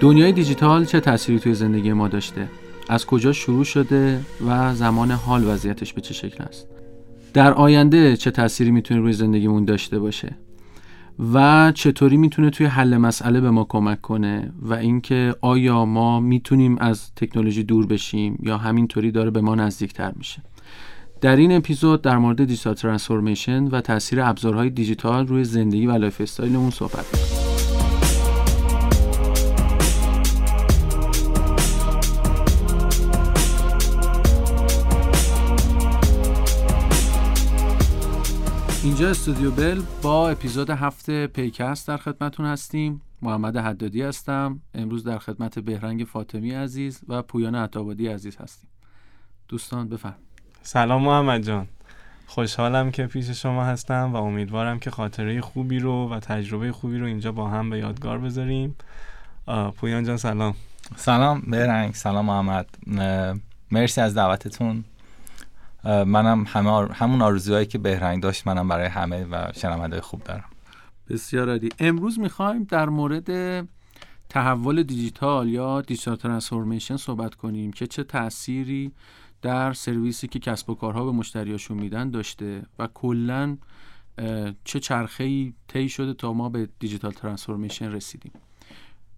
دنیای دیجیتال چه تأثیری توی زندگی ما داشته؟ از کجا شروع شده و زمان حال وضعیتش به چه شکل است؟ در آینده چه تأثیری می‌تونه روی زندگیمون داشته باشه؟ و چطوری می‌تونه توی حل مسئله به ما کمک کنه؟ و اینکه آیا ما می‌تونیم از تکنولوژی دور بشیم یا همینطوری داره به ما نزدیکتر میشه؟ در این اپیزود در مورد digital transformation و تاثیر ابزارهای دیجیتال روی زندگی و lifestyle مون صحبت می‌کنیم. اینجا استودیو بل با اپیزود هفته پیکست در خدمتون هستیم. محمد حدادی هستم. امروز در خدمت بهرنگ فاطمی عزیز و پویان عطابادی عزیز هستیم. دوستان بفرم سلام محمد جان. خوشحالم که پیش شما هستم و امیدوارم که خاطره خوبی رو و تجربه خوبی رو اینجا با هم به یادگار بذاریم. پویان جان سلام. سلام بهرنگ. سلام محمد. مرسی از دعوتتون. منم همه همون آرزوهایی که بهرنگ داشت منم برای همه و شنونده خوب دارم. بسیار عالی. امروز می‌خوایم در مورد تحول دیجیتال یا دیجیتال ترانسفورمیشن صحبت کنیم که چه تأثیری در سرویسی که کسب و کارها به مشتریاشون میدن داشته و کلا چه چرخه ای طی شده تا ما به دیجیتال ترانسفورمیشن رسیدیم.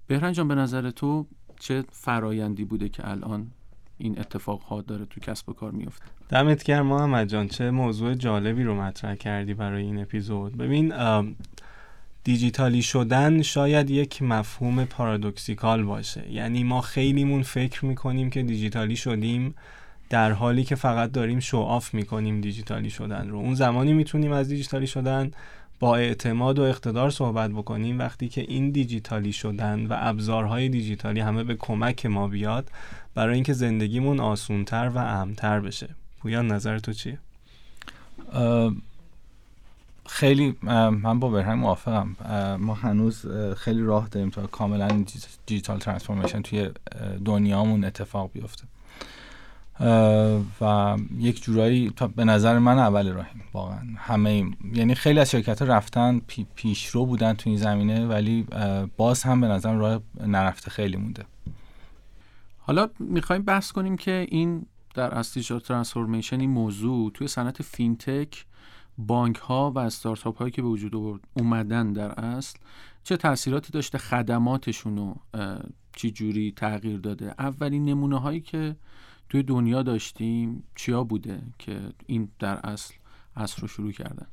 بهرنگ جان به نظر تو چه فرایندی بوده که الان این اتفاق ها داره تو کسب و کار میفته دمت گرم محمد جان. چه موضوع جالبی رو مطرح کردی برای این اپیزود. ببین دیجیتالی شدن شاید یک مفهوم پارادوکسیکال باشه. یعنی ما خیلیمون فکر می‌کنیم که دیجیتالی شدیم در حالی که فقط داریم شو آف می‌کنیم دیجیتالی شدن رو. اون زمانی می‌تونیم از دیجیتالی شدن با اعتماد و اقتدار صحبت بکنیم. وقتی که این دیجیتالی شدن و ابزارهای دیجیتالی همه به کمک ما بیاد برای اینکه زندگیمون آسونتر و امتر بشه. پویان نظر تو چیه؟ خیلی من با برهنگ موافقم. ما هنوز خیلی راه داریم تا کاملا دیجیتال ترانسفورمیشن توی دنیامون اتفاق بیفته. و یک جورایی به نظر من اول راهیم واقعا. همه یعنی خیلی از شرکت ها رفتن پی پیشرو بودن تو این زمینه ولی باز هم به نظر راه نرفته خیلی مونده. حالا می‌خوایم بحث کنیم که این در اصل ترانسفورمیشن این موضوع توی صنعت فینتک بانک ها و استارتاپ هایی که به وجود اومدن در اصل چه تاثیراتی داشته؟ خدماتشون رو چی جوری تغییر داده؟ اولین نمونه هایی که توی دنیا داشتیم چیا بوده که این در اصل اصل رو شروع کردن؟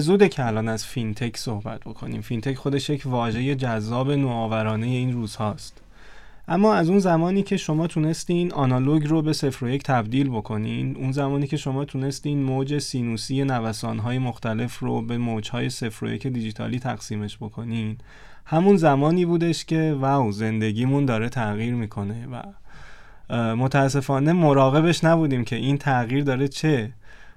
زوده که الان از فینتک صحبت بکنیم. فینتک خودش یک واژه جذاب نوآورانه این روز هاست اما از اون زمانی که شما تونستین آنالوگ رو به صفر و یک تبدیل بکنین اون زمانی که شما تونستین موج سینوسی نوسانهای مختلف رو به موجهای صفر و یک دیجیتالی تقسیمش بکنین همون زمانی بودش که wow زندگیمون داره تغییر می‌کنه و متاسفانه مراقبش نبودیم که این تغییر داره چه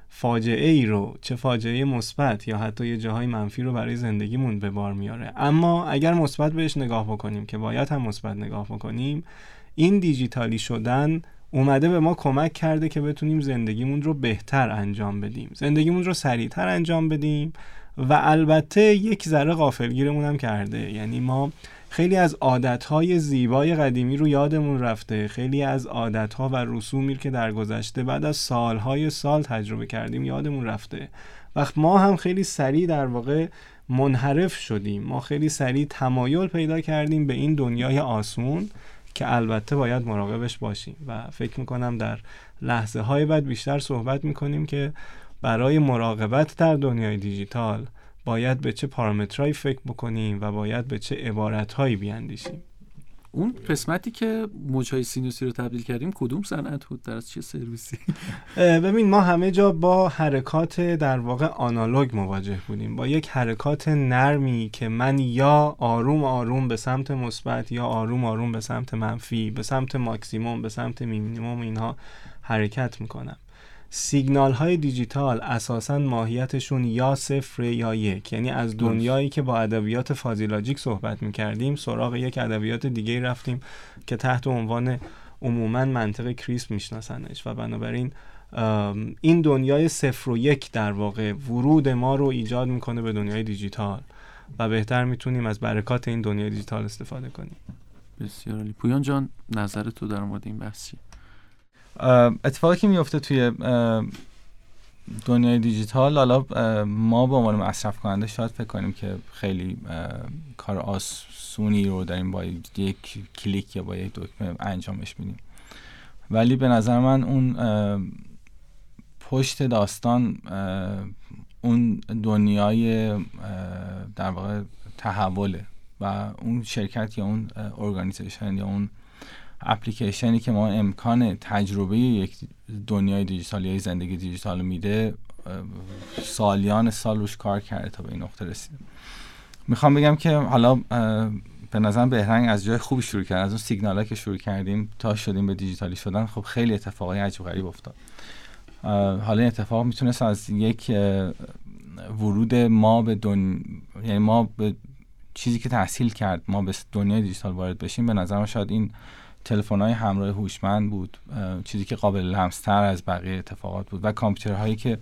فاجعه ای رو چه فاجعه مثبت یا حتی یه جاهای منفی رو برای زندگیمون به بار میاره. اما اگر مثبت بهش نگاه بکنیم که باید هم مثبت نگاه بکنیم این دیجیتالی شدن اومده به ما کمک کرده که بتونیم زندگیمون رو بهتر انجام بدیم. زندگیمون رو سریعتر انجام بدیم و البته یک ذره غافلگیرمون هم کرده. یعنی ما خیلی از عادتهای زیبای قدیمی رو یادمون رفته. خیلی از عادتها و رسومی که در گذشته بعد از سالهای سال تجربه کردیم یادمون رفته. وقت ما هم خیلی سریع در واقع منحرف شدیم. ما خیلی سریع تمایل پیدا کردیم به این دنیای آسمون که البته باید مراقبش باشیم و فکر می‌کنم در لحظه های بعد بیشتر صحبت می‌کنیم که برای مراقبت در دنیای دیجیتال باید به چه پارامترهایی فکر بکنیم و باید به چه عبارتهایی بیاندیشیم؟ اون قسمتی که موجهای سینوسی رو تبدیل کردیم کدوم صنعت بود؟ در چه سرویسی؟ ببین ما همه جا با حرکات در واقع آنالوگ مواجه بودیم. با یک حرکات نرمی که من یا آروم آروم به سمت مثبت یا آروم آروم به سمت منفی به سمت ماکسیموم به سمت مینیموم اینها حرکت می‌کنم. سیگنال های دیجیتال اساسا ماهیتشون یا صفر یا یک. یعنی از دنیایی که با ادبیات فازیلاجیک صحبت می‌کردیم سراغ یک ادبیات دیگه رفتیم که تحت عنوان عموما منطق کریس میشناسنش. و بنابراین این دنیای صفر و یک در واقع ورود ما رو ایجاد می‌کنه به دنیای دیجیتال. و بهتر می‌تونیم از برکات این دنیای دیجیتال استفاده کنیم. بسیار عالی. پویان جان نظر تو در مورد این بحث چیه اتفاقی که میفته توی دنیای دیجیتال حالا ما به عنوان مصرف کننده شاید فکر کنیم که خیلی کار آسونی رو داریم با یک کلیک یا با یک دکمه انجامش میدیم. ولی به نظر من اون پشت داستان اون دنیای در واقع تحوله و اون شرکت یا اون organization یا اون اپلیکیشنی که ما امکان تجربه یک دنیای دیجیتال یا زندگی دیجیتال میده سالیان سال روش کار کرده تا به این نقطه رسیده می‌خوام بگم که حالا به نظر بهرنگ از جای خوبی شروع کرد. از اون سیگنال که شروع کردیم تا شدیم به دیجیتالی شدن خب خیلی اتفاقای عجیب غریب افتاد. حالا این اتفاق می‌تونست از یک ورود ما به دن... یعنی ما به چیزی که تحصیل کرد ما به دنیای دیجیتال وارد بشیم به نظر شاید این تلفن های همراه هوشمند بود چیزی که قابل لمستر از بقیه اتفاقات بود و کامپیوترهایی که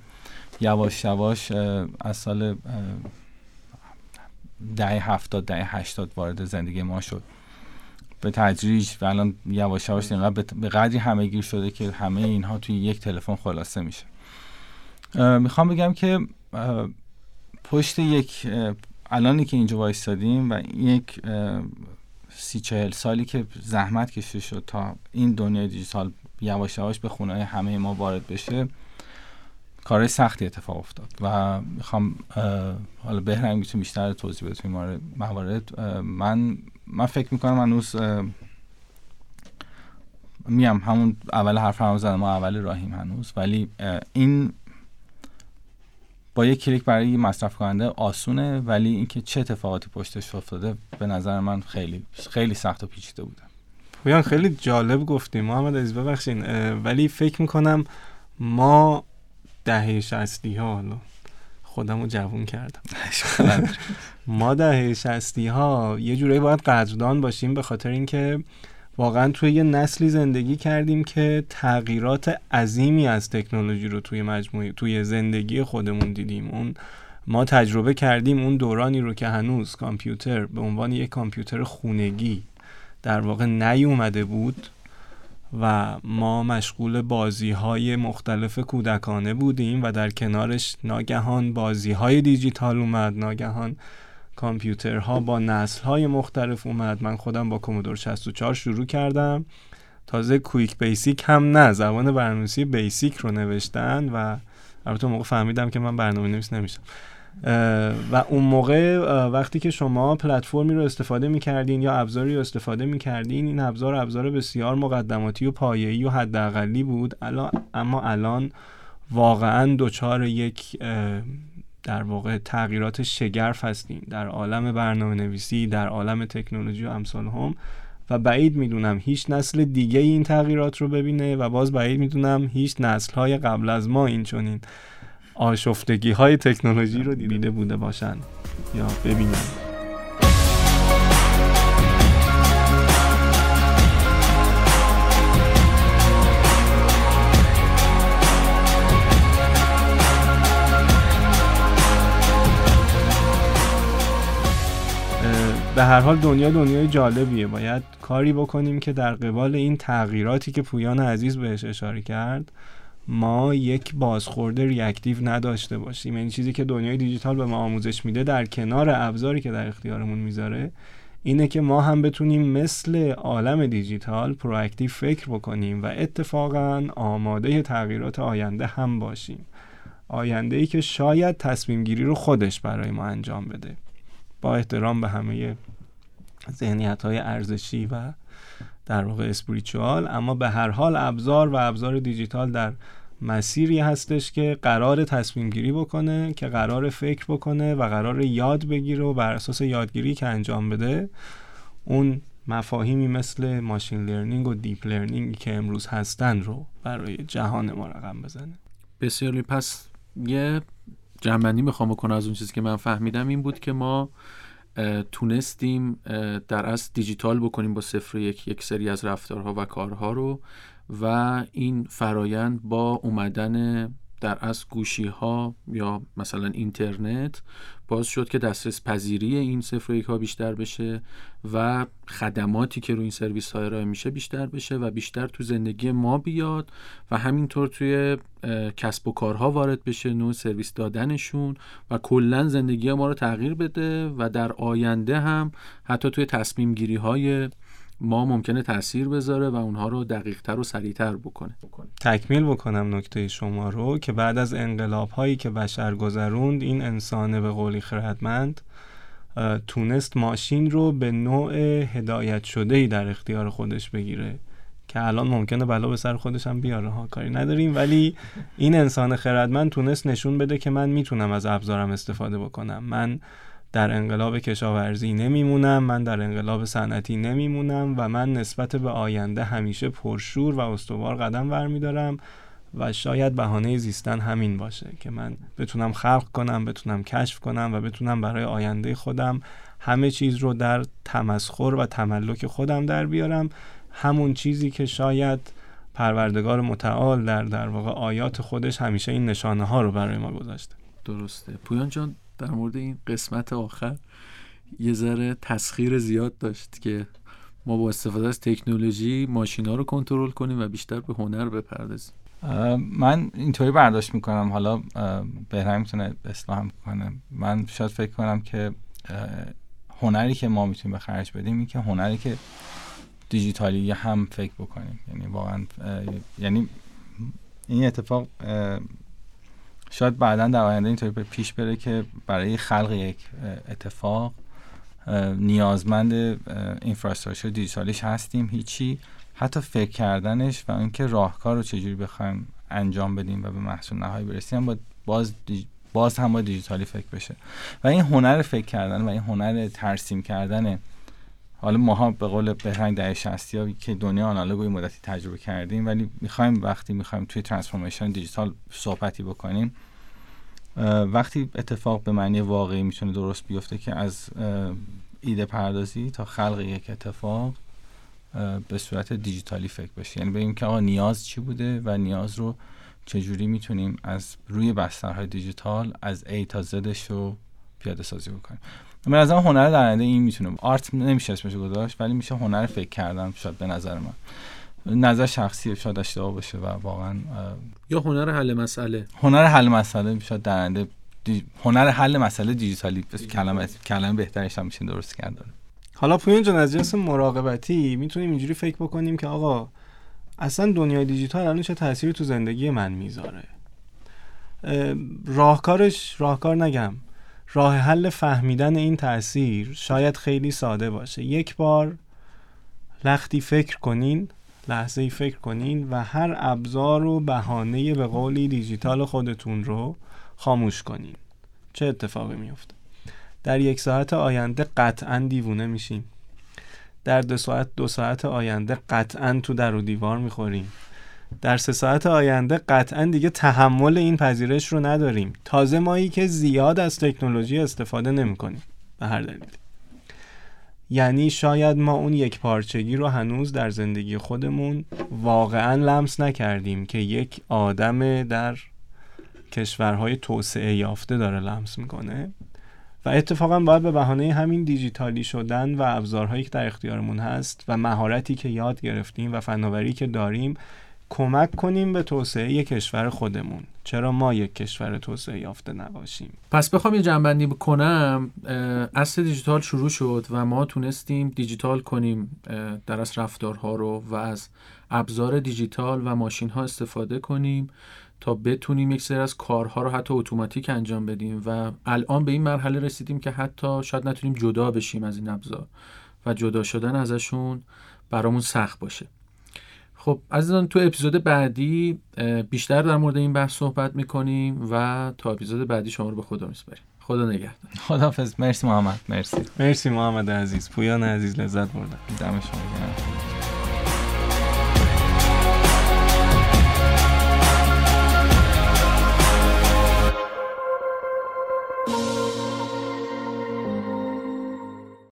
یواش یواش از سال دهه هفتاد دهه هشتاد وارد زندگی ما شد. به تدریج و الان یواش یواش به قدری همه گیر شده که همه اینها توی یک تلفن خلاصه میشه. می‌خوام بگم که پشت یک الانی که اینجا وایستادیم و یک سی چهل سالی که زحمت کشیده شد تا این دنیای دیجیتال یواش یواش به خونه همه ما وارد بشه کار سختی اتفاق افتاد. و می‌خوام حالا بهرنگ می‌تونم بیشتر توضیح بده توی موارد. من من فکر می‌کنم هنوز میم همون اول حرف هم زدم ما اول راهیم هنوز. ولی این با یک کلیک برای مصرف کننده آسونه ولی اینکه چه اتفاقاتی پشتش افتاده به نظر من خیلی خیلی سخت و پیچیده بوده. پویان خیلی جالب گفتیم محمد عزیز ببخشین ولی فکر می‌کنم ما دهه شستی ها حالا خودم رو جوون کردم. ما دهه شستی ها یه جورایی باید قدردان باشیم به خاطر اینکه واقعا توی یه نسلی زندگی کردیم که تغییرات عظیمی از تکنولوژی رو توی مجموعه توی زندگی خودمون دیدیم. اون ما تجربه کردیم اون دورانی رو که هنوز کامپیوتر به عنوان یک کامپیوتر خونگی در واقع نیومده بود و ما مشغول بازی های مختلف کودکانه بودیم و در کنارش ناگهان بازی های دیجیتال اومد. ناگهان کامپیوترها با نسل های مختلف اومد. من خودم با کومودور 64 شروع کردم. تازه کویک بیسیک هم نه زبان برنامه‌نویسی بیسیک رو نوشتن و البته موقع فهمیدم که من برنامه نویس نمیشم و اون موقع وقتی که شما پلتفرمی رو استفاده می‌کردین یا ابزاری رو استفاده می‌کردین این ابزار ابزار بسیار مقدماتی و پایه‌ای و حداقلی بود. الان اما الان واقعا دچار یک در واقع تغییرات شگرف هستیم. در عالم برنامه نویسی در عالم تکنولوژی و امثال هم. و بعید می‌دونم هیچ نسل دیگه این تغییرات رو ببینه و باز بعید می‌دونم هیچ نسل های قبل از ما این چونین آشفتگی های تکنولوژی رو دیده بوده باشن یا ببینن. به هر حال دنیا دنیای جالبیه. باید کاری بکنیم که در قبال این تغییراتی که پویان عزیز بهش اشاره کرد ما یک بازخورد reactive نداشته باشیم. این یعنی چیزی که دنیای دیجیتال به ما آموزش میده در کنار ابزاری که در اختیارمون می‌ذاره اینه که ما هم بتونیم مثل عالم دیجیتال proactive فکر بکنیم و اتفاقا آماده تغییرات آینده هم باشیم. آینده ای که شاید تصمیم گیری رو خودش برای ما انجام بده. با احترام به همه ذهنیت های ارزشی و در واقع spiritual اما به هر حال ابزار و ابزار دیجیتال در مسیری هستش که قرار تصمیم گیری بکنه که قرار فکر بکنه و قرار یاد بگیره و بر اساس یادگیری که انجام بده اون مفاهیمی مثل machine learning و deep learning که امروز هستن رو برای جهان ما رقم بزنه. بسیاری پس یه جمع‌بندی می‌خوام بکنم از اون چیزی که من فهمیدم این بود که ما تونستیم در اصل دیجیتال بکنیم با صفر یک یک سری از رفتارها و کارها رو و این فرایند با اومدن در از گوشی ها یا مثلا اینترنت باز شد که دسترس پذیری این صفر ها بیشتر بشه و خدماتی که روی این سرویس ها ارائه میشه بیشتر بشه و بیشتر تو زندگی ما بیاد و همینطور توی کسب و کارها وارد بشه نوع سرویس دادنشون و کلا زندگی ما رو تغییر بده و در آینده هم حتی توی تصمیم گیری های ما ممکنه تاثیر بذاره و اونها رو دقیقتر و سریعتر بکنه. تکمیل بکنم نکته شما رو که بعد از انقلاب هایی که بشر گذروند این انسان به قولی خردمند تونست ماشین رو به نوع هدایت شده ای در اختیار خودش بگیره که الان ممکنه بلا به سر خودش هم بیاره ها کاری نداریم. ولی این انسان خردمند تونست نشون بده که من می‌تونم از ابزارم استفاده بکنم. من در انقلاب کشاورزی نمیمونم من در انقلاب صنعتی نمیمونم و من نسبت به آینده همیشه پرشور و استوار قدم برمیدارم و شاید بهانه زیستن همین باشه که من بتونم خلق کنم بتونم کشف کنم و بتونم برای آینده خودم همه چیز رو در تمسخر و تملک خودم در بیارم. همون چیزی که شاید پروردگار متعال در در واقع آیات خودش همیشه این نشانه ها رو برای ما گذاشته. درسته. پویان جان در مورد این قسمت آخر یه ذره تسخیر زیاد داشت که ما با استفاده از تکنولوژی ماشینا رو کنترل کنیم و بیشتر به هنر بپردازیم. من اینطوری برداشت می‌کنم. حالا بهرم می‌تونه اصلاح کنه. من شاید فکر کنم که هنری که ما می‌تونیم به خرج بدیم این که هنری که دیجیتالی هم فکر بکنیم. یعنی واقعا یعنی این اتفاق شاید بعدا در آینده اینطوری پیش بره که برای خلق یک اتفاق نیازمند اینفراستراکچر دیجیتالیش هستیم هیچی. حتی فکر کردنش و اینکه راهکار رو چجوری بخوایم انجام بدیم و به محصول نهایی برسیم با باز باز هم با دیجیتالی فکر بشه. و این هنر فکر کردن و این هنر ترسیم کردن حالا ماها به قول بهرنگ در 60 ها که دنیا آنالوگ مدتی تجربه کردیم ولی می‌خوایم وقتی می‌خوایم توی ترانسفورمیشن دیجیتال صحبتی بکنیم وقتی اتفاق به معنی واقعی می‌تونه درست بیفته که از ایده پردازی تا خلق یک اتفاق به صورت دیجیتالی فکر بشه یعنی بگیم که آقا نیاز چی بوده و نیاز رو چجوری می‌تونیم از روی بسترهای دیجیتال از A تا زدش رو پیاده سازی بکنیم. من از هنر در این می‌تونه آرت نمیشه اسمش گذاشت ولی میشه هنر فکر کردن شاید به نظر من. نظر شخصی شاید اشتباه باشه و واقعا یا هنر حل مسئله. هنر حل مسئله شاید درنده هنر حل مسئله دیجیتالی کلمه کلمه بهترش هم میشه درست کرد. حالا پویان جان از جنس مراقبتی می‌تونیم اینجوری فکر بکنیم که آقا اصلا دنیای دیجیتال الان چه تأثیری تو زندگی من می‌ذاره؟ راهکارش راهکار نگم. راه حل فهمیدن این تاثیر شاید خیلی ساده باشه. یک بار لختی فکر کنین لحظه فکر کنین و هر ابزار و بهانه به قولی دیجیتال خودتون رو خاموش کنین. چه اتفاقی میفته در یک ساعت آینده قطعا دیوونه میشین در دو ساعت دو ساعت آینده قطعا تو در و دیوار می‌خوریم. در سه ساعت آینده قطعا دیگه تحمل این پذیرش رو نداریم. تازه مایی که زیاد از تکنولوژی استفاده نمی‌کنیم. به هر دلیل. یعنی شاید ما اون یک پارچگی رو هنوز در زندگی خودمون واقعا لمس نکردیم که یک آدم در کشورهای توسعه یافته داره لمس می‌کنه. و اتفاقا باید به بهانه همین دیجیتالی شدن و ابزارهایی که در اختیارمون هست و مهارتی که یاد گرفتیم و فناوری که داریم کمک کنیم به توسعه کشور خودمون. چرا ما یک کشور توسعه یافته نباشیم؟ پس بخوام یه جنبندی بکنم اصل دیجیتال شروع شد و ما تونستیم دیجیتال کنیم در از رفتارها رو و از ابزار دیجیتال و ماشین ها استفاده کنیم تا بتونیم یک سری از کارها رو حتی اتوماتیک انجام بدیم و الان به این مرحله رسیدیم که حتی شاید نتونیم جدا بشیم از این ابزار و جدا شدن ازشون برامون سخت باشه. خب عزیزان تو اپیزود بعدی بیشتر در مورد این بحث صحبت می‌کنیم و تا اپیزود بعدی شما رو به خدا میسپاریم. خدا نگهدار. خداحافظ. مرسی محمد. مرسی. مرسی محمد عزیز. پویان عزیز لذت بردم. دم شما